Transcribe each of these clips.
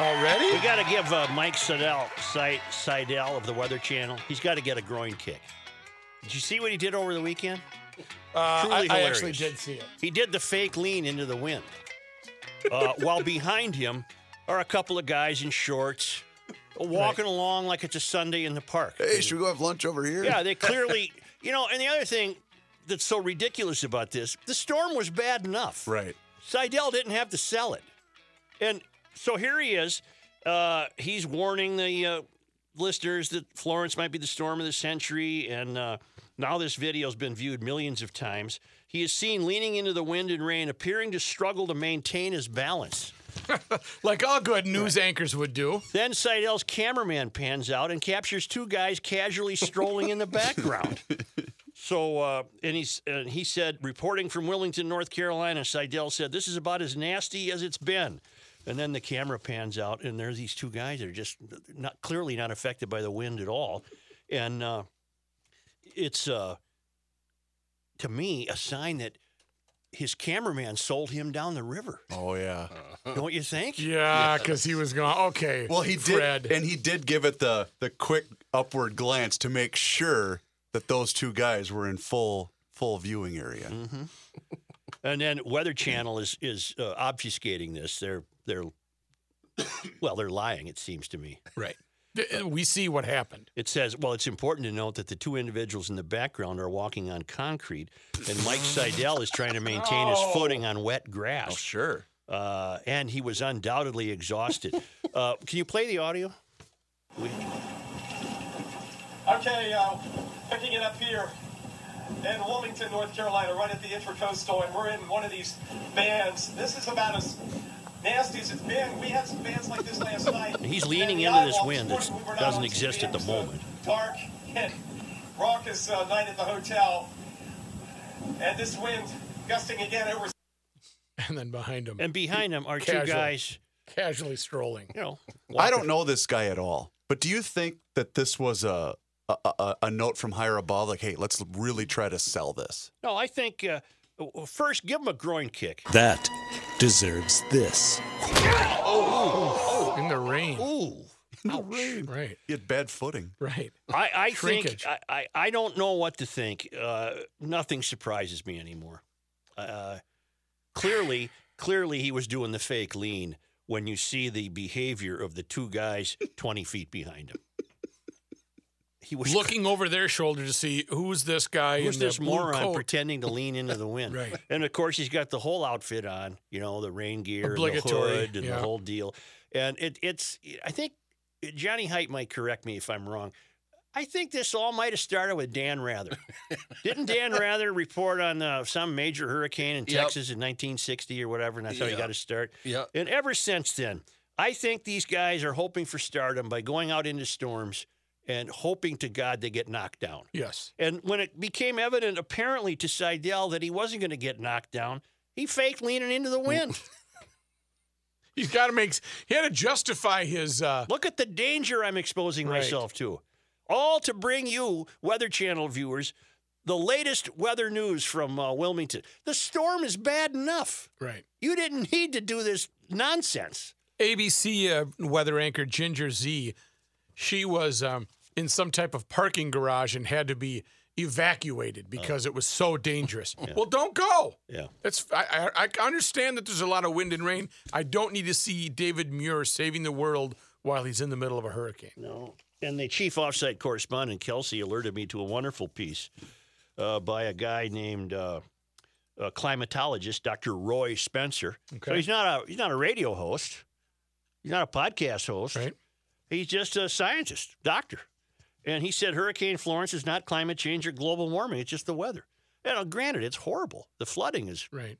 Already? We got to give uh, Mike Seidel, Seidel of the Weather Channel, he's got to get a groin kick. Did you see what he did over the weekend? Uh, I, Truly I hilarious. actually did see it. He did the fake lean into the wind. Uh, while behind him are a couple of guys in shorts walking along like it's a Sunday in the park. Hey, should we go have lunch over here? Yeah, they clearly, you know, and the other thing that's so ridiculous about this, the storm was bad enough. Right. Seidel didn't have to sell it. And so here he is. Uh, he's warning the uh, listeners that Florence might be the storm of the century. And uh, now this video has been viewed millions of times. He is seen leaning into the wind and rain, appearing to struggle to maintain his balance. Like all good news anchors would do. Then Seidel's cameraman pans out and captures two guys casually strolling in the background. So, uh, and he's and he said, reporting from Wilmington, North Carolina, Seidel said, "This is about as nasty as it's been." And then the camera pans out, and there's these two guys that are just not clearly not affected by the wind at all, and uh, it's uh, to me a sign that his cameraman sold him down the river. Oh yeah. Don't you think? Yeah, because he was going, okay. Well, he Fred. did, and he did give it the the quick upward glance to make sure that those two guys were in full full viewing area. Mm-hmm. And then Weather Channel is is uh, obfuscating this. They're they're well, they're lying. It seems to me. Right. We see what happened. It says, well, it's important to note that the two individuals in the background are walking on concrete, and Mike Seidel is trying to maintain his footing on wet grass. Oh sure. Uh, and he was undoubtedly exhausted. uh, can you play the audio? We, Okay, uh, picking it up here in Wilmington, North Carolina, right at the Intracoastal, and we're in one of these bands. This is about as nasty as it's been. We had some bands like this last night. He's leaning the into this wind this that morning, we were not doesn't exist at the moment. Dark and raucous uh, night at the hotel, and this wind gusting again over. And then behind him, and behind him are two guys, casually strolling. you know. I don't know this guy at all, but do you think that this was a a, a, a note from higher above, like, hey, let's really try to sell this? No, I think uh, w- first give him a groin kick. That deserves this. Oh in the rain. Ooh. In the range. Right. He had bad footing. Right. I, I think I, I, I don't know what to think. Uh, nothing surprises me anymore. Uh, clearly, clearly he was doing the fake lean when you see the behavior of the two guys twenty feet behind him. He was Looking over their shoulder to see who's this guy Who's in this moron coat. pretending to lean into the wind? Right. And of course, he's got the whole outfit on. You know, the rain gear, and the hood, and yeah. the whole deal. And it, it's. I think Johnny Heidt might correct me if I'm wrong. I think this all might have started with Dan Rather. Didn't Dan Rather report on uh, some major hurricane in Yep. Texas in 1960 or whatever, and that's how he got his start? Yeah. And ever since then, I think these guys are hoping for stardom by going out into storms and hoping to God they get knocked down. Yes. And when it became evident, apparently, to Seidel that he wasn't going to get knocked down, he faked leaning into the wind. He's got to make. He had to justify his. Uh, Look at the danger I'm exposing Right. myself to. All to bring you, Weather Channel viewers, the latest weather news from uh, Wilmington. The storm is bad enough. right. You didn't need to do this nonsense. ABC uh, weather anchor Ginger Zee, she was um, in some type of parking garage and had to be evacuated because it was so dangerous. Well, don't go. Yeah. That's I, I, I understand that there's a lot of wind and rain. I don't need to see David Muir saving the world while he's in the middle of a hurricane. No. And the chief offsite correspondent, Kelsey, alerted me to a wonderful piece uh, by a guy named uh, a climatologist, Dr. Roy Spencer. Okay. So he's not a he's not a radio host. He's not a podcast host. Right. He's just a scientist, doctor. And he said Hurricane Florence is not climate change or global warming, it's just the weather. And uh, granted, it's horrible. The flooding is Right.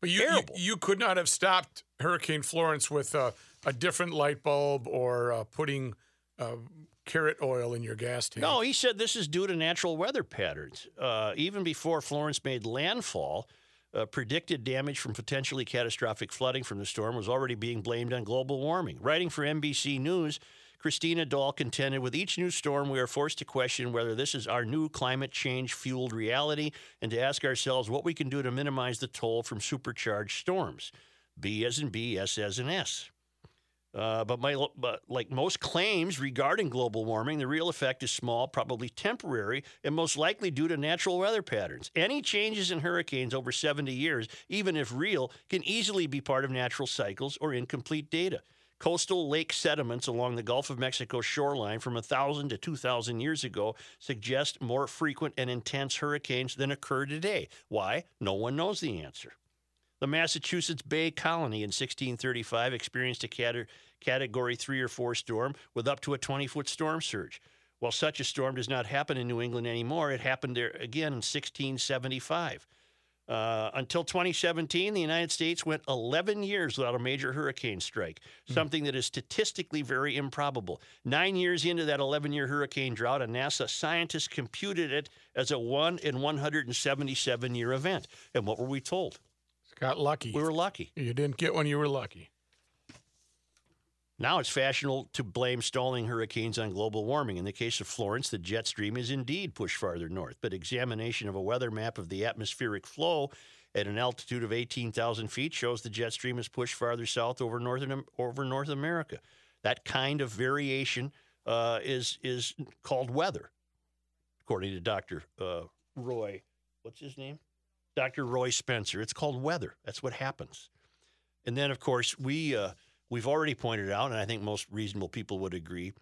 But you, you you could not have stopped Hurricane Florence with a, a different light bulb or uh, putting uh, carrot oil in your gas tank. No, he said this is due to natural weather patterns. Uh, even before Florence made landfall, uh, predicted damage from potentially catastrophic flooding from the storm was already being blamed on global warming. Writing for NBC News, Kristina Dahl contended with each new storm, we are forced to question whether this is our new climate change fueled reality and to ask ourselves what we can do to minimize the toll from supercharged storms. B as in B, S as in S. Uh, but, my, but like most claims regarding global warming, the real effect is small, probably temporary, and most likely due to natural weather patterns. Any changes in hurricanes over 70 years, even if real, can easily be part of natural cycles or incomplete data. Coastal lake sediments along the Gulf of Mexico shoreline from 1,000 to 2,000 years ago suggest more frequent and intense hurricanes than occur today. Why? No one knows the answer. The Massachusetts Bay Colony in 1635 experienced a cate- category 3 or 4 storm with up to a 20 foot storm surge. While such a storm does not happen in New England anymore, it happened there again in 1675. Uh, until 2017, the United States went 11 years without a major hurricane strike, something that is statistically very improbable. Nine years into that 11 year hurricane drought, a NASA scientist computed it as a 1 in 177 year event. And what were we told? Got lucky. We were lucky. you didn't get one, you were lucky. Now it's fashionable to blame stalling hurricanes on global warming. In the case of Florence, the jet stream is indeed pushed farther north, but examination of a weather map of the atmospheric flow at an altitude of 18,000 feet shows the jet stream is pushed farther south over northern over North America. That kind of variation uh, is is called weather, according to Dr. Uh, Roy. What's his name? Dr. Roy Spencer. It's called weather. That's what happens. And then, of course, we uh, we've already pointed out, and I think most reasonable people would agree,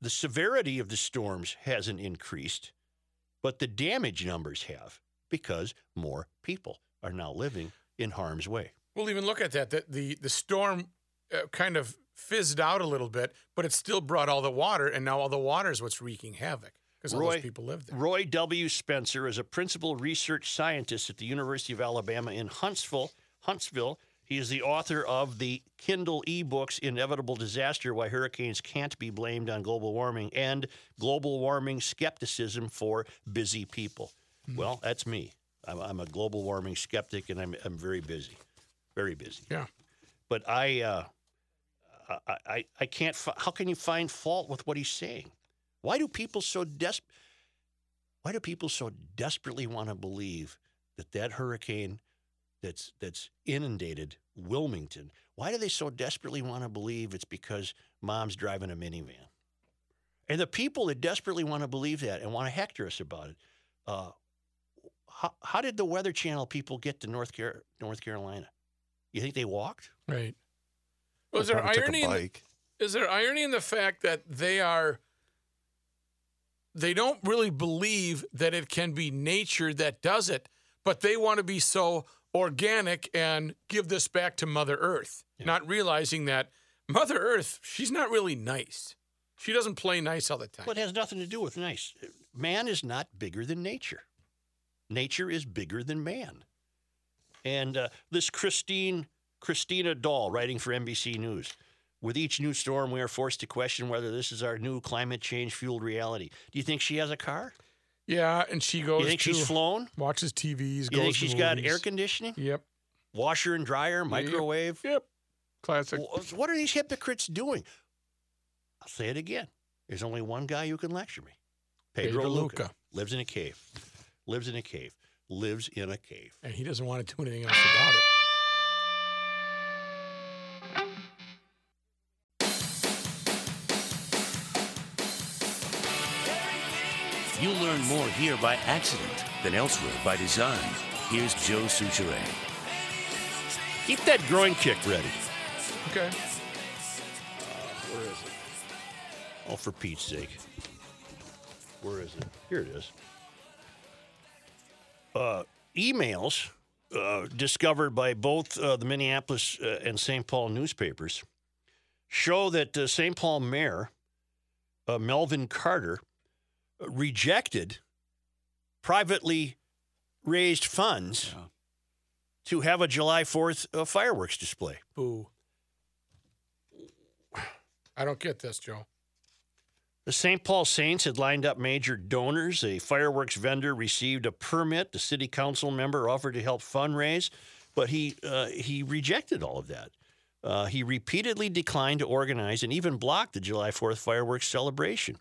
the severity of the storms hasn't increased, but the damage numbers have because more people are now living in harm's way. We'll even look at that. The the, the storm uh, kind of fizzed out a little bit, but it still brought all the water, and now all the water is what's wreaking havoc because all Roy- those people live there. Roy W. Spencer is a principal research scientist at the University of Alabama in Huntsville. Huntsville. He is the author of the Kindle ebooks Inevitable Disaster Why Hurricanes Can't Be Blamed on Global Warming and Global Warming Skepticism for Busy People. Well, that's me. I'm, I'm a global warming skeptic and I'm, I'm very busy. Very busy. Yeah. But I, uh, I, I, I can't. Fi- how can you find fault with what he's saying? Why do people so des- Why do people so desperately want to believe that that hurricane that's that's inundated Wilmington? Why do they so desperately want to believe it's because mom's driving a minivan? And the people that desperately want to believe that and want to hector us about it, uh, how, how did the Weather Channel people get to North Car- North Carolina? You think they walked? Right. Was there Probably took a irony? In the, is there irony in the fact that they are? They don't really believe that it can be nature that does it, but they want to be so organic and give this back to Mother Earth, not realizing that Mother Earth, she's not really nice. She doesn't play nice all the time. Well, it has nothing to do with nice. Man is not bigger than nature. Nature is bigger than man. And uh, this Christine Kristina Dahl, writing for NBC News, with each new storm, we are forced to question whether this is our new climate change fueled reality. Do you think she has a car? yeah, and she goes. You think to, she's flown? Watches TVs. You goes think she's got air conditioning, Yep. washer and dryer, microwave? Yep. Classic. What are these hypocrites doing? I'll say it again. There's only one guy who can lecture me. Pedro, Pedro Luca. Luca. Lives in a cave. Lives in a cave. Lives in a cave. And he doesn't want to do anything else about it. If you learn more here by accident than elsewhere by design, here's Joe Soucheray. Keep that groin kick ready. Okay. Where is it? Oh, for Pete's sake. Where is it? Here it is. Uh, emails uh, discovered by both uh, the Minneapolis uh, and St. Paul newspapers show that uh, St. Paul Mayor uh, Melvin Carter rejected privately raised funds to have a July 4th uh, fireworks display. Boo. I don't get this, Joe. The St. Paul Saints had lined up major donors. A fireworks vendor received a permit. The city council member offered to help fundraise, but he uh, he rejected all of that. Uh, he repeatedly declined to organize and even blocked the July 4th fireworks celebration.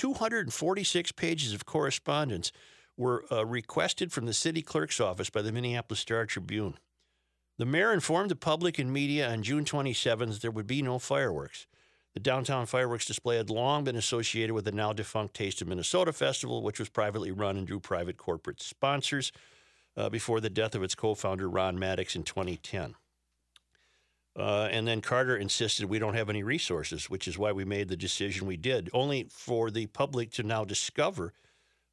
246 pages of correspondence were uh, requested from the city clerk's office by the Minneapolis Star Tribune. The mayor informed the public and media on June 27th there would be no fireworks. The downtown fireworks display had long been associated with the now defunct Taste of Minnesota Festival, which was privately run and drew private corporate sponsors uh, before the death of its co founder, Ron Maddox, in 2010. Uh, and then Carter insisted we don't have any resources, which is why we made the decision we did, only for the public to now discover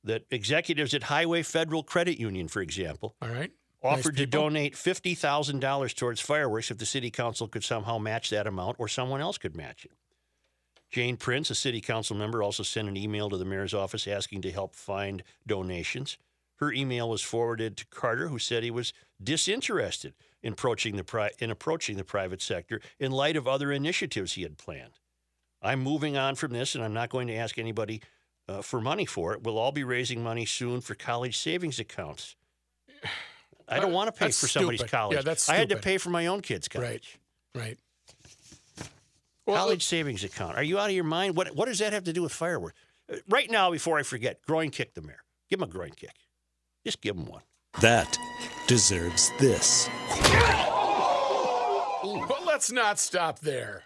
that executives at Highway Federal Credit Union, for example, All right. Nice offered to donate $50,000 towards fireworks if the city council could somehow match that amount or someone else could match it. Jane Prince, a city council member, also sent an email to the mayor's office asking to help find donations. Her email was forwarded to Carter, who said he was disinterested in approaching the pri- in approaching the private sector in light of other initiatives he had planned. I'm moving on from this, and I'm not going to ask anybody uh, for money for it. We'll all be raising money soon for college savings accounts. I don't want to pay that's for somebody's stupid. college. Yeah, that's stupid. I had to pay for my own kid's college. Right. Right. Well, college savings account. Are you out of your mind? What What does that have to do with fireworks? Uh, Right now, before I forget, groin kick the mayor. Give him a groin kick. Just give him one. That deserves this. But let's not stop there.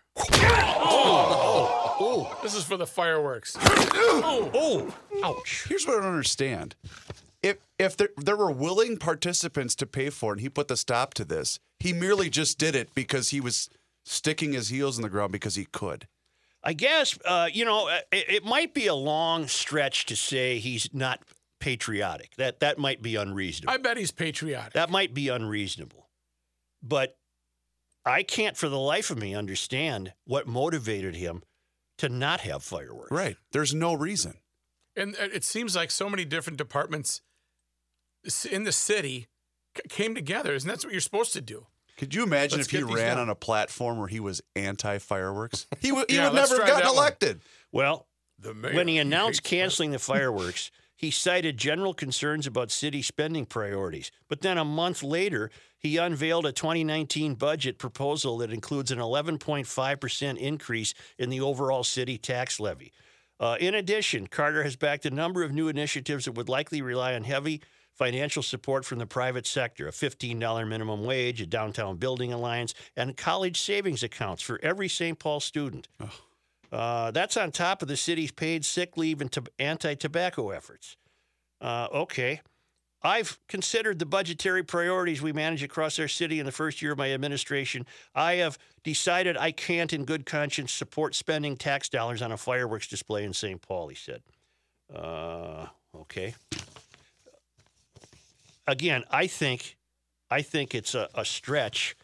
Oh, This is for the fireworks. oh, ouch. Here's what I don't understand. If if there, there were willing participants to pay for it and he put the stop to this, he merely just did it because he was sticking his heels in the ground because he could. I guess uh, you know uh, it, it might be a long stretch to say he's not patriotic. That that might be unreasonable. I bet he's patriotic. That might be unreasonable. But I can't for the life of me understand what motivated him to not have fireworks. Right. There's no reason. And uh, it seems like so many different departments in the city came together. Isn't that what you're supposed to do? Could you imagine Let's if he ran done. on a platform where he was anti fireworks? He would he Yeah, would never have gotten that one. elected. Well, The when he he announced hates canceling the fireworks, he cited general concerns about city spending priorities. But then a month later, he unveiled a 2019 budget proposal that includes an 11.5% increase in the overall city tax levy. Uh, in addition, Carter has backed a number of new initiatives that would likely rely on heavy financial support from the private sector a $15 minimum wage, a downtown building alliance, and college savings accounts for every St. Paul student. Uh, that's on top of the city's paid sick leave and anti tobacco efforts. Uh, okay. I've considered the budgetary priorities we manage across our city in the first year of my administration. I have decided I can't, in good conscience, support spending tax dollars on a fireworks display in St. Paul, he said. Uh, okay. Again, I think, I think it's a, a stretch.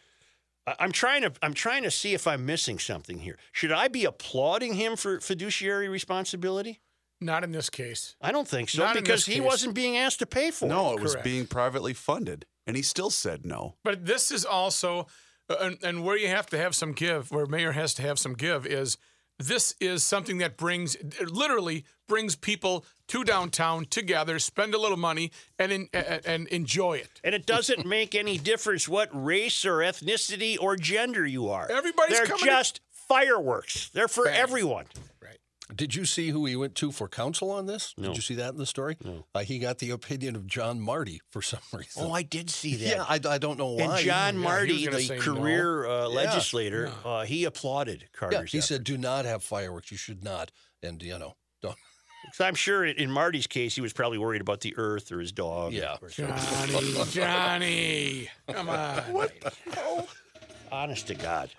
I- I'm trying to I'm trying to see if I'm missing something here. Should I be applauding him for fiduciary responsibility? Not in this case. I don't think so Not because he case. wasn't being asked to pay for No, it. No, it was being privately funded, and he still said no. But this is also, uh, and, and where you have to have some give, where mayor has to have some give, is this is something that brings, literally brings people to downtown together, spend a little money, and in, and, and enjoy it. And it doesn't make any difference what race or ethnicity or gender you are. Everybody's They're coming to- just fireworks. They're for Bang. everyone. Right. Did you see who he went to for counsel on this? No. Did you see that in the story? No. Uh, he got the opinion of John Marty for some reason. Oh, I did see that. yeah, I, I don't know why. and John was Marty, the say no. career uh, Yeah. legislator, uh, he applauded yeah, he effort. said, "Do not have fireworks. You should not." And you know, don't. So I'm sure in in Marty's case, he was probably worried about the earth or his dog. Yeah. Johnny, Johnny, come on. What? the hell? Honest to God.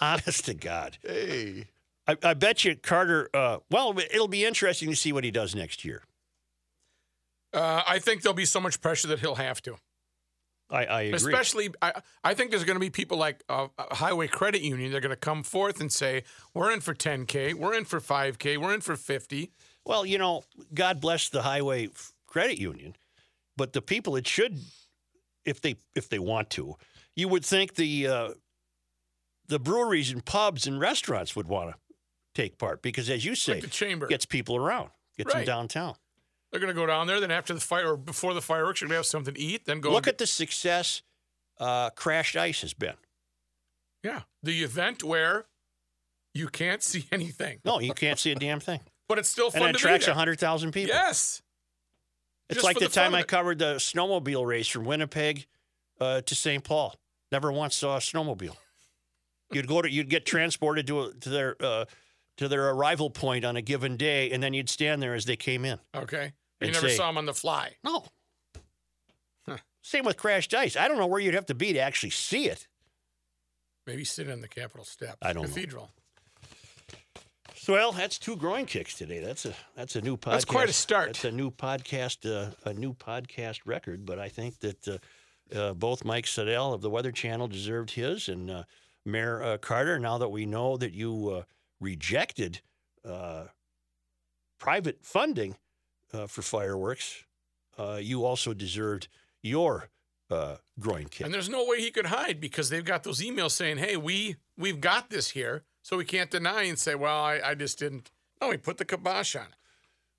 Honest to God. Hey. I, I bet you Carter. Uh, well, it'll be interesting to see what he does next year. Uh, I think there'll be so much pressure that he'll have to. I, I agree. Especially, I, I think there's going to be people like uh, Highway Credit Union. They're going to come forth and say, "We're in for 10k, we're in for 5k, we're in for 50." Well, you know, God bless the Highway Credit Union, but the people it should, if they if they want to, you would think the uh, the breweries and pubs and restaurants would want to take part because, as you say, Like the chamber. gets people around, gets Right. them downtown. They're going to go down there. Then after the fire or before the fireworks, you're going to have something to eat. Then go Look at the success uh, Crashed Ice has been. yeah the event where you can't see anything, No, you can't see a damn thing, but it's still fun and it to attracts hundred thousand people. Yes, It's Just like the, the time I covered the snowmobile race from Winnipeg uh, to St. Paul. Never once saw a snowmobile. You'd go to, you'd get transported to a, to their uh, to their arrival point on a given day, and then you'd stand there as they came in. okay. You never say- saw them on the fly. No. Huh. Same with crashed ice. I don't know where you'd have to be to actually see it. Maybe sit on the Capitol steps. I don't know. Cathedral. So, well, that's two groin kicks today. That's a that's a new podcast. That's quite a start. That's a new podcast, uh, a new podcast record. But I think that uh, uh, both Mike Seidel of the Weather Channel deserved his, and uh, Mayor uh, Carter. Now that we know that you uh, rejected uh, private funding uh, for fireworks, uh, you also deserved your uh, groin kick. And there's no way he could hide because they've got those emails saying, "Hey, we we've got this here," so we can't deny and say, "Well, I, I just didn't." No, he put the kibosh on it.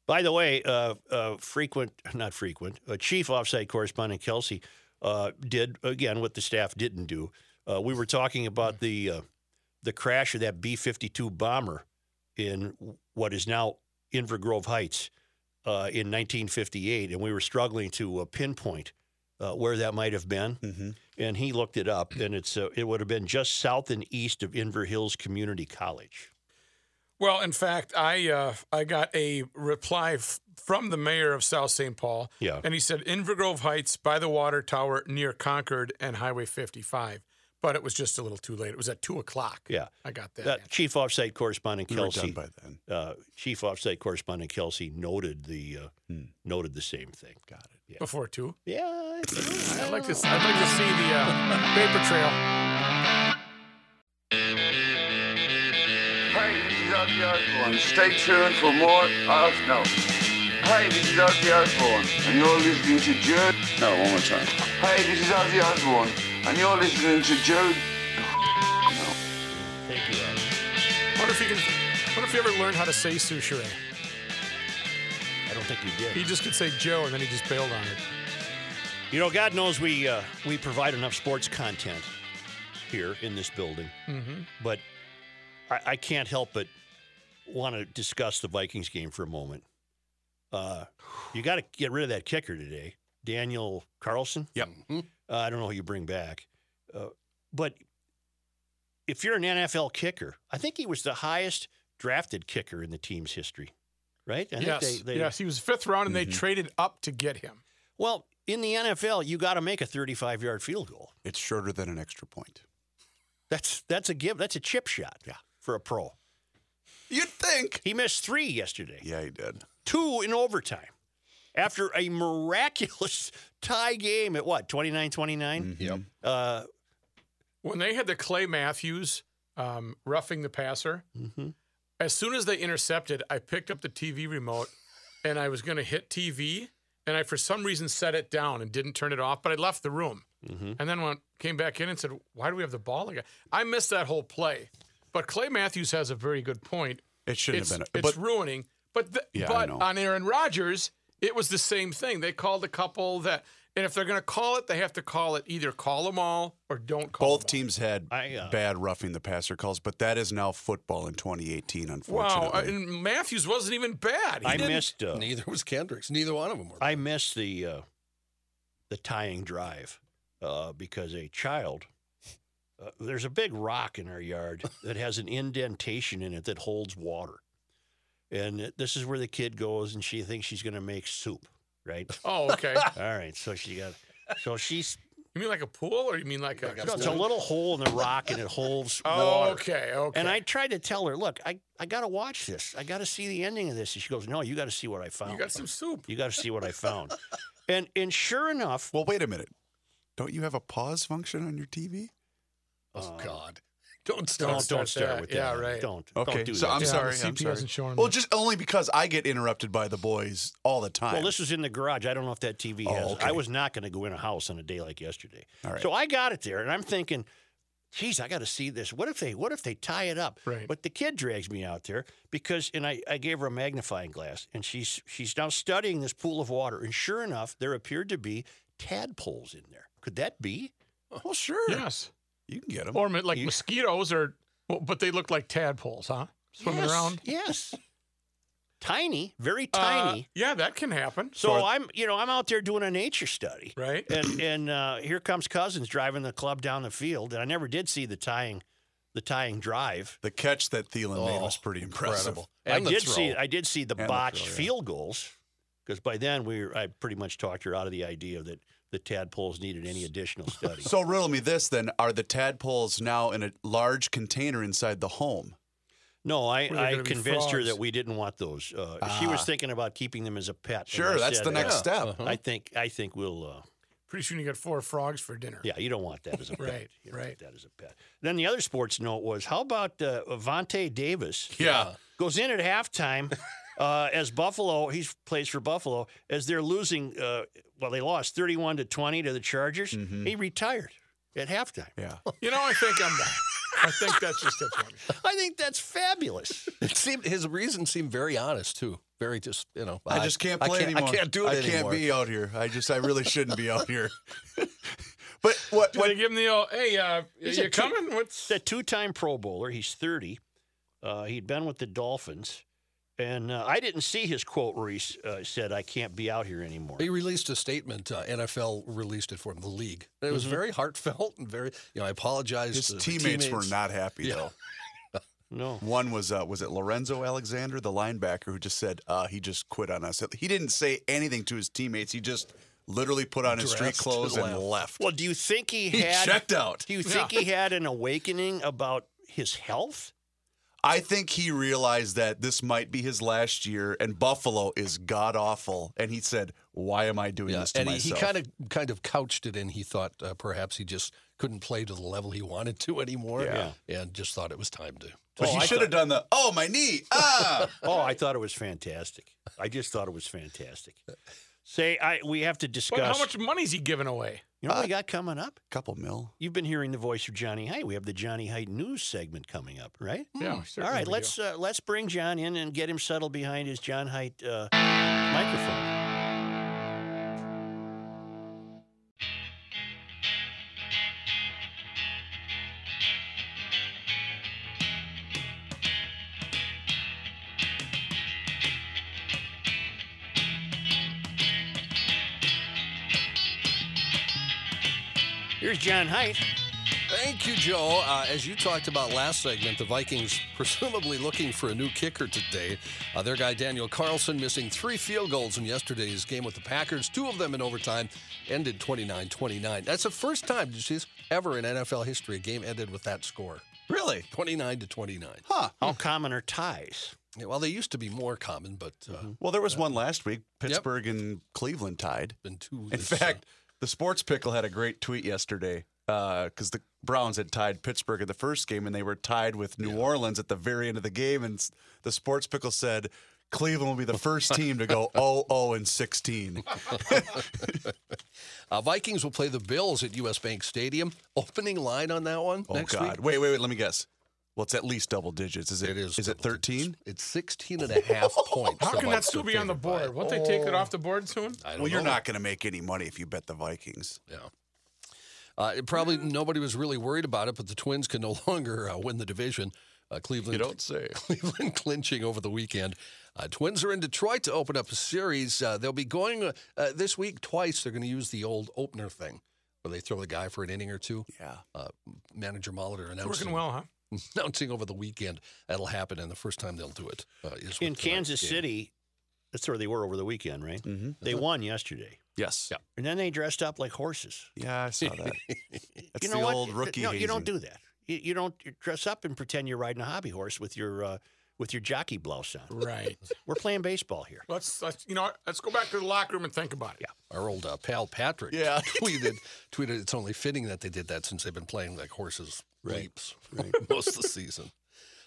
By the way, uh, uh, frequent, not frequent, uh, chief offsite correspondent Kelsey uh, did again what the staff didn't do. Uh, we were talking about the uh, the crash of that B fifty two bomber in what is now Inver Grove Heights uh, in 1958, and we were struggling to uh, pinpoint uh, where that might have been. Mm-hmm. And he looked it up, and it's uh, it would have been just south and east of Inver Hills Community College. Well, in fact, I uh, I got a reply f- from the mayor of South St. Paul. Yeah. And he said Inver Grove Heights by the water tower near Concord and Highway 55. But it was just a little too late. It was at two o'clock. Yeah. I got that. Uh, chief offsite correspondent We were Kelsey. done by then. uh, chief offsite correspondent Kelsey noted the uh, Hmm. noted the same thing. Got it. Yeah, Before two. yeah. I- I'd like to. I'd like to see the uh, paper trail. Hey, this is Ozzy Osbourne. Stay tuned for more. Uh, no. Hey, this is Ozzy Osbourne, and you're listening to Jude. No, one more time. Hey, this is Ozzy Osbourne, and you're listening to Jude. Thank you. Ed. Wonder if you can. Wonder if you ever learned how to say Soucheray. I don't think you did. He just could say Joe, and then he just bailed on it. You know, God knows we uh, we provide enough sports content here in this building, Mm-hmm. but I, I can't help but want to discuss the Vikings game for a moment. Uh, you got to get rid of that kicker today, Daniel Carlson. Yep. Uh, I don't know who you bring back, uh, but if you're an NFL kicker, I think he was the highest drafted kicker in the team's history, right? I think yes. they- they- yes. He was fifth round, and they traded up to get him. Well, in the NFL, you got to make a 35 yard field goal. It's shorter than an extra point. That's that's a give. That's a chip shot. Yeah. For a pro, You'd think. he missed three yesterday. Yeah, he did. Two in overtime. After a miraculous tie game at what 29-29? Yep. Uh, When they had the Clay Matthews um, roughing the passer, mhm. as soon as they intercepted, I picked up the TV remote and I was going to hit TV, and I for some reason set it down and didn't turn it off, but I left the room. Mhm. And then when came back in and said, "Why do we have the ball again?" I missed that whole play. But Clay Matthews has a very good point. It shouldn't it's, have been. it's but ruining. But the, Yeah, but on Aaron Rodgers, it was the same thing. They called a couple that, and if they're going to call it, they have to call it either call them all or don't call. both them all. teams had I, uh, bad roughing the passer calls, but that is now football in 2018, unfortunately. uh, and Matthews wasn't even bad. He I didn't- missed. Uh, Neither was Kendricks. Neither one of them were. I missed the uh, the tying drive uh, because a child. Uh, there's a big rock in our yard that has an indentation in it that holds water. And uh, this is where the kid goes, and she thinks she's going to make soup, right? Oh, okay. All right, so she got, so she's you mean like a pool, or you mean like a? no, it's a little hole in the rock, and it holds Oh, water. okay, okay. And I tried to tell her, look, I, I got to watch this. I got to see the ending of this. And she goes, no, you got to see what I found. you got some soup. You got to see what I found. and and sure enough, Well, wait a minute. Don't you have a pause function on your TV? Oh God! Don't don't start. don't start start that. with Yeah, right. Don't Okay, don't do so that. I'm Yeah, sorry. the I'm CP sorry. hasn't shown well, just only because I get interrupted by the boys all the time. Well, this was in the garage. I don't know if that TV Oh, has. okay. I was not going to go in a house on a day like yesterday. All right. So I got it there, and I'm thinking, geez, I got to see this. What if they What if they tie it up? Right. But the kid drags me out there because, and I, I gave her a magnifying glass, and she's she's now studying this pool of water, and sure enough, there appeared to be tadpoles in there. Could that be? well, sure. Yes. You can get them. Or like You- mosquitoes, or well, but they look like tadpoles, huh? Swimming Yes, around. Yes. tiny, very Uh, tiny. yeah, that can happen. so I'm, you know, I'm out there doing a nature study. right. and and uh, here comes Cousins driving the club down the field, and I never did see the tying, the tying drive. the catch that Thielen made Oh, was pretty impressive. Incredible. I did throw. see, I did see the And the botched throw, yeah. field goals, because by then we, were, I pretty much talked her out of the idea that the tadpoles needed any additional study. So riddle me this then: Are the tadpoles now in a large container inside the home? no, I, Were I convinced her that we didn't want those. Uh, She was Ah. thinking about keeping them as a pet. Sure, that's said, the next uh, step. Uh-huh. I think, I think we'll. Uh, Pretty soon you got four frogs for dinner. Yeah, you don't want that as a pet. Right, You don't right. want that as a pet. Then the other sports note was how about uh, Vontae Davis? Yeah. Goes in at halftime uh, as Buffalo, he plays for Buffalo, as they're losing, uh, well, they lost 31 to 20 to the Chargers. Mm-hmm. He retired at halftime. Yeah. You know, I think I'm done. I think that's just it for me. I think that's fabulous. It seemed his reason seemed very honest too. Very just you know. I just can't play I can't, anymore. I can't do it I anymore. can't be out here. I just, I really shouldn't be out here. but what? Do what they give him the old, hey, uh, He's you a two- coming? What's He's a two time Pro Bowler. He's 30. Uh, he'd been with the Dolphins. And uh, I didn't see his quote where he uh, said, I can't be out here anymore. He released a statement. Uh, NFL released it for him, the league. It was very heartfelt and very. You know, I apologize. his to the teammates, were not happy Yeah. though. No. One was uh, was it Lorenzo Alexander, the linebacker, who just said uh, he just quit on us. He didn't say anything to his teammates. He just literally put on his street clothes and left. left. Well, do you think he he had checked out. Do you think he had an awakening about his health? I think he realized that this might be his last year, and Buffalo is god awful. And he said, "Why am I doing Yeah, this to and he, he kind of kind of couched it in. He thought uh, perhaps he just couldn't play to the level he wanted to anymore. Yeah. and just thought it was time to. But Oh, he should have done the "Oh, my knee!" Ah, Oh, I thought it was fantastic. I just thought it was fantastic. Say, I we have to discuss. well, how much money's he giving away? You know what we got coming up? A couple mil. You've been hearing the voice of Johnny Heidt. We have the Johnny Heidt news segment coming up, right? Yeah, All certainly right, let's uh, let's bring John in and get him settled behind his John Heidt uh, microphone. John Heidt. Thank you, Joe. Uh, as you talked about last segment, the Vikings presumably looking for a new kicker today. Uh, their guy Daniel Carlson missing three field goals in yesterday's game with the Packers, two of them in overtime, ended 29-29. That's the first time, did you see this, ever in NFL history a game ended with that score. Really? 29 to 29. Huh. How common are ties? Yeah, well, they used to be more common, but uh, Well, there was one last week. Pittsburgh and Cleveland tied. been two. In this, uh, fact, the Sports Pickle had a great tweet yesterday because the Browns had tied Pittsburgh in the first game, and they were tied with New Orleans at the very end of the game. And the Sports Pickle said Cleveland will be the first team to go 0 0 and 16. uh, Vikings will play the Bills at U.S. Bank Stadium. Opening line on that one Oh next God! week. Wait, wait, wait. Let me guess. Well, it's at least double digits. Is it? It is. Is it double digits. 13? It's 16 and a half points. How can that still be on the board? Won't they take it off the board soon? I don't Well, you're know. not going to make any money if you bet the Vikings. Yeah. Uh, it probably nobody was really worried about it, but the Twins can no longer uh, win the division. Uh, Cleveland, say. Cleveland clinching over the weekend. Uh, Twins are in Detroit to open up a series. Uh, they'll be going uh, uh, this week twice. They're going to use the old opener thing, where they throw the guy for an inning or two. Yeah. Uh, manager Molitor announced Working well, huh? announcing over the weekend that'll happen, and the first time they'll do it uh, is In Kansas game. City, that's where they were over the weekend, right? Mm-hmm. They won yesterday. Yes. Yeah. And then they dressed up like horses. Yeah, I saw that. That's you know the what? old rookie No, you don't do that. You, you don't dress up and pretend you're riding a hobby horse with your uh, with your jockey blouse on. Right. We're playing baseball here. Let's, let's you know let's go back to the locker room and think about it. Yeah. Our old uh, pal Patrick Yeah. tweeted tweeted it's only fitting that they did that since they've been playing like horses leaps most of the season.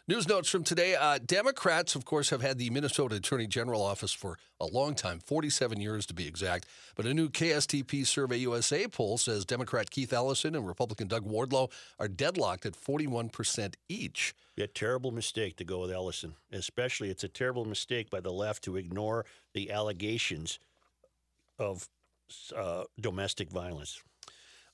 News notes from today. Uh, Democrats, of course, have had the Minnesota Attorney General office for a long time, 47 years to be exact. But a new KSTP Survey USA poll says Democrat Keith Ellison and Republican Doug Wardlow are deadlocked at 41% each. A terrible mistake to go with Ellison. Especially, it's a terrible mistake by the left to ignore the allegations of uh, domestic violence.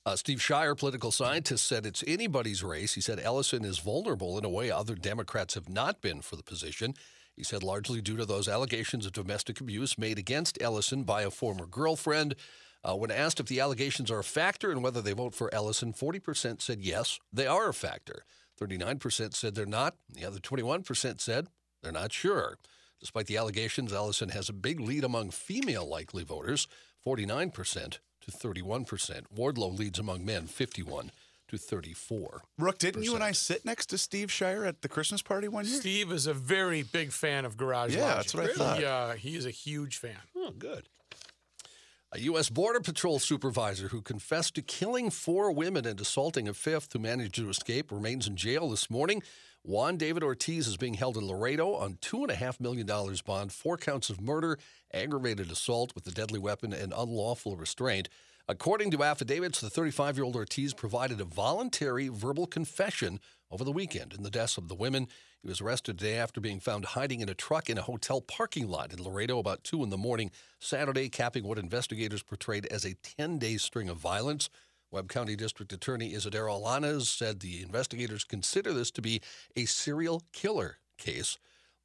Uh, Steve Schier, political scientist, said it's anybody's race. He said Ellison is vulnerable in a way other Democrats have not been for the position. He said largely due to those allegations of domestic abuse made against Ellison by a former girlfriend. Uh, when asked if the allegations are a factor and whether they vote for Ellison, 40% said yes, they are a factor. 39% said they're not. The other 21% said they're not sure. Despite the allegations, Ellison has a big lead among female likely voters, 49% to 31%. Wardlow leads among men, 51 to 34. Rook, didn't you and I sit next to Steve Schier at the Christmas party one year? Steve is a very big fan of Garage Yeah, Logic. that's what I thought. He, uh, he is a huge fan. Oh, good. A U.S. Border Patrol supervisor who confessed to killing four women and assaulting a fifth who managed to escape remains in jail this morning. Juan David Ortiz is being held in Laredo on $2.5 million bond, four counts of murder, aggravated assault with a deadly weapon, and unlawful restraint. According to affidavits, the 35 year old Ortiz provided a voluntary verbal confession over the weekend in the deaths of the women. He was arrested today after being found hiding in a truck in a hotel parking lot in Laredo about 2 in the morning Saturday, capping what investigators portrayed as a 10 day string of violence. Webb County District Attorney Isidro Alaniz said the investigators consider this to be a serial killer case.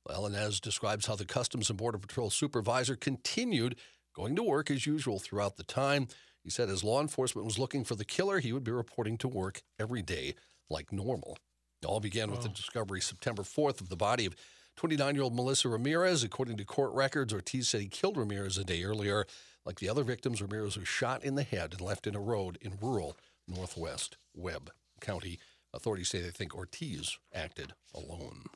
Alaniz describes how the Customs and Border Patrol supervisor continued going to work as usual throughout the time. He said as law enforcement was looking for the killer, he would be reporting to work every day like normal. It all began with the discovery September 4th of the body of 29 year old Melissa Ramirez. According to court records, Ortiz said he killed Ramirez a day earlier. Like the other victims, Ramirez was shot in the head and left in a road in rural northwest Webb County. Authorities say they think Ortiz acted alone.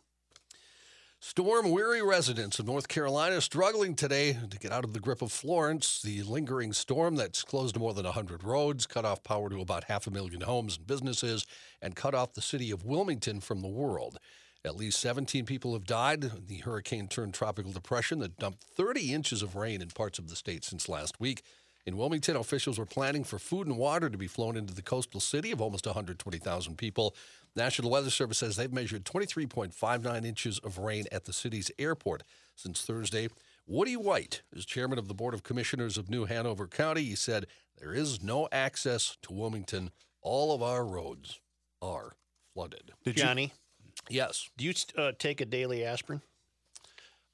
Storm weary residents of North Carolina struggling today to get out of the grip of Florence, the lingering storm that's closed more than 100 roads, cut off power to about half a million homes and businesses, and cut off the city of Wilmington from the world. At least 17 people have died. In the hurricane turned tropical depression that dumped 30 inches of rain in parts of the state since last week. In Wilmington, officials were planning for food and water to be flown into the coastal city of almost 120,000 people. National Weather Service says they've measured 23.59 inches of rain at the city's airport since Thursday. Woody White is chairman of the Board of Commissioners of New Hanover County. He said, There is no access to Wilmington. All of our roads are flooded. Did Johnny, Yes. do you uh, take a daily aspirin,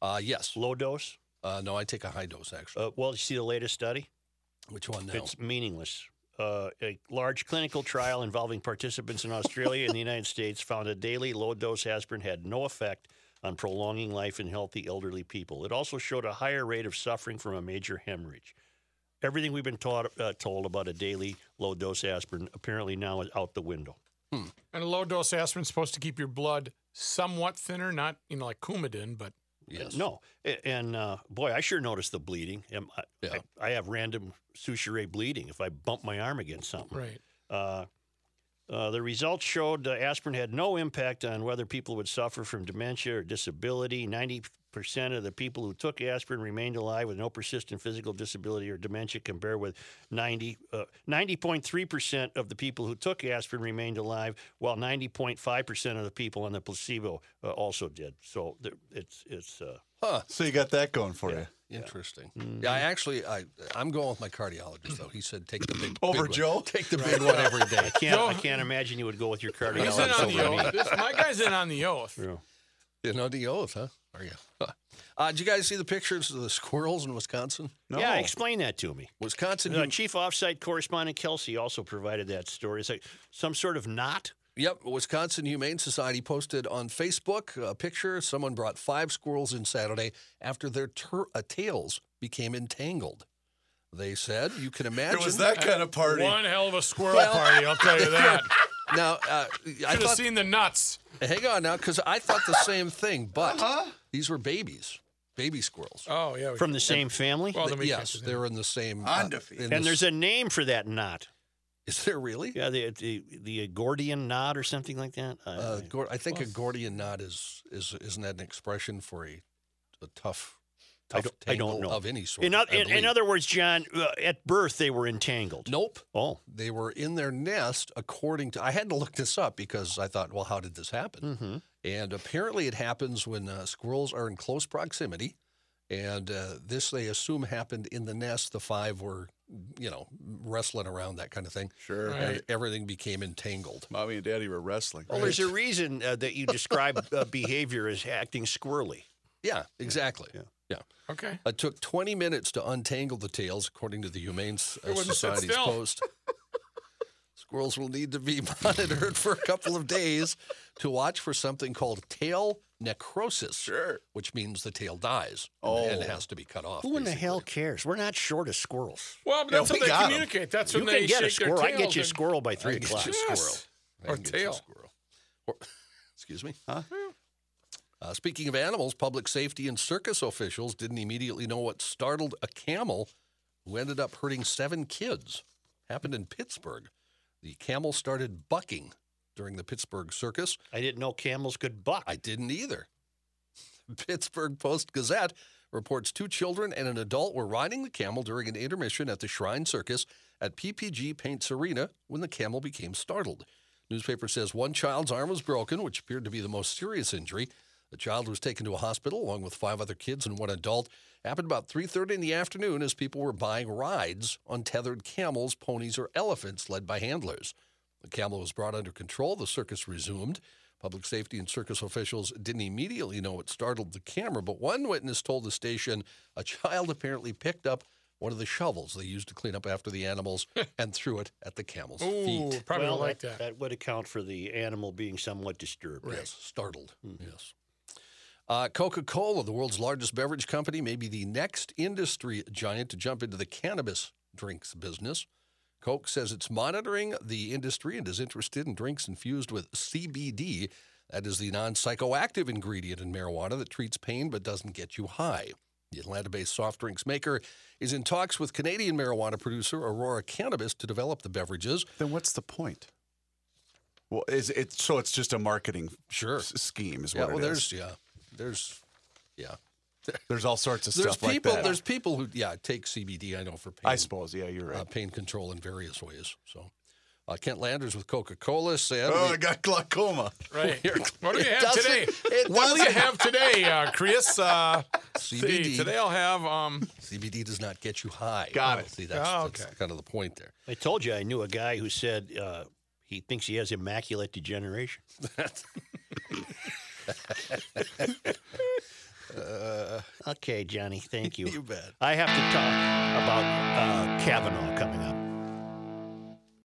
Uh, yes. low dose? Uh, no, I take a high dose, actually. Uh, well, you see the latest study? Which one now? It's meaningless. Uh, a large clinical trial involving participants in Australia and the United States found a daily low dose aspirin had no effect on prolonging life in healthy elderly people. It also showed a higher rate of suffering from a major hemorrhage. Everything we've been taught, uh, told about a daily low dose aspirin apparently now is out the window. And a low dose aspirin is supposed to keep your blood somewhat thinner, not you know like Coumadin, but yes. No, and uh, boy, I sure noticed the bleeding. I, Yeah. I, I have random suture bleeding if I bump my arm against something. right. Uh, uh, the results showed uh, aspirin had no impact on whether people would suffer from dementia or disability. 90% of the people who took aspirin remained alive with no persistent physical disability or dementia, compared with 90, uh, 90.3% of the people who took aspirin remained alive, while 90.5% of the people on the placebo uh, also did. So there, it's, it's uh, Huh. So you got that going for you. Interesting. Mm-hmm. Yeah, I actually, I, I'm going with my cardiologist though. He said take the big Over big Joe? One. Take the big one every day. can't, I can't imagine you would go with your He's in cardiologist on the oath. This, my guy's in on the oath. Yeah. You know the oath, huh? Are you? Uh, did you guys see the pictures of the squirrels in Wisconsin? No. Yeah, explain that to me. Wisconsin. Uh, you- Chief Offsite Correspondent Kelsey also provided that story. It's like some sort of knot. Yep, Wisconsin Humane Society posted on Facebook a picture. Someone brought five squirrels in Saturday after their tur- uh, tails became entangled. They said, you can imagine. It was that kind of party. One hell of a squirrel Well- party, I'll tell you that. Now, uh, I Should have seen the nuts. hang on now, because I thought the same thing, but these were babies, baby squirrels. Oh yeah, From the same family? Well, then we yes, they were in the same. uh, in and the there's s- a name for that knot. Is there really? Yeah, the the, the Gordian knot or something like that. Uh, Uh, Gor- I think a Gordian knot is is isn't that an expression for a, a tough, I tough don't, I don't know. of any sort. In, in, in other words, John, uh, at birth they were entangled. nope. Oh, They were in their nest, according to. I had to look this up because I thought, well, how did this happen? mm-hmm. And apparently, it happens when uh, squirrels are in close proximity, and uh, this they assume happened in the nest. The five were, you know, wrestling around that kind of thing. Sure. Right. And everything became entangled. Mommy and Daddy were wrestling. well, there's a reason uh, that you describe uh, behavior as acting squirrely. Yeah, exactly. Yeah. yeah. Okay. It took 20 minutes to untangle the tails, according to the Humane uh, It wouldn't sit Society's post. Squirrels will need to be monitored for a couple of days to watch for something called tail necrosis, Sure. which means the tail dies and- Oh. and has to be cut off. Who in the hell cares? We're not short of squirrels. Well, but Yeah, that's we how they got 'em. communicate. That's when you they can get a shake their squirrel. I get you a squirrel by three can a o'clock. Yes. squirrel. Or can get you a tail. squirrel. Or- excuse me. Huh? Uh, speaking of animals, public safety and circus officials didn't immediately know what startled a camel who ended up hurting seven kids. Happened in Pittsburgh. The camel started bucking during the Pittsburgh circus. I didn't know camels could buck. I didn't either. Pittsburgh Post Gazette reports two children and an adult were riding the camel during an intermission at the Shrine Circus at PPG Paints Arena when the camel became startled. Newspaper says one child's arm was broken, which appeared to be the most serious injury. The child was taken to a hospital along with five other kids and one adult. Happened about 3:30 in the afternoon as people were buying rides on tethered camels, ponies, or elephants led by handlers. The camel was brought under control. The circus resumed. Public safety and circus officials didn't immediately know what startled the camera, but one witness told the station a child apparently picked up one of the shovels they used to clean up after the animals and threw it at the camel's Ooh, feet. probably well, like that. That would account for the animal being somewhat disturbed. Yes, startled. Yes. Uh, Coca Cola, the world's largest beverage company, may be the next industry giant to jump into the cannabis drinks business. Coke says it's monitoring the industry and is interested in drinks infused with CBD. That is the non psychoactive ingredient in marijuana that treats pain but doesn't get you high. The Atlanta based soft drinks maker is in talks with Canadian marijuana producer Aurora Cannabis to develop the beverages. Then what's the point? Well, is it so? It's just a marketing Sure. s- scheme, is Yeah, what well, it there's, yeah, there's, yeah. There's all sorts of There's stuff people. like that. There's people who, yeah, take CBD. I know for pain, I suppose. Yeah, you're uh, pain control in various ways. So, uh, Kent Landers with Coca Cola said, oh, we- I got glaucoma. Right. What do you have today? What do you have today, uh, Chris? Uh, see, CBD. today I'll have um. CBD does not get you high. Got Oh, it. See, that's, Oh, that's kind of the point there. I told you I knew a guy who said uh, he thinks he has immaculate degeneration. okay, Johnny, thank you. You bet. I have to talk about uh, Kavanaugh coming up.